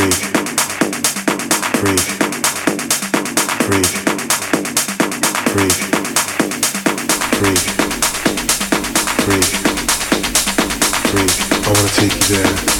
I wanna take you there.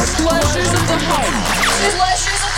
Pleasures of the highest. Pleasures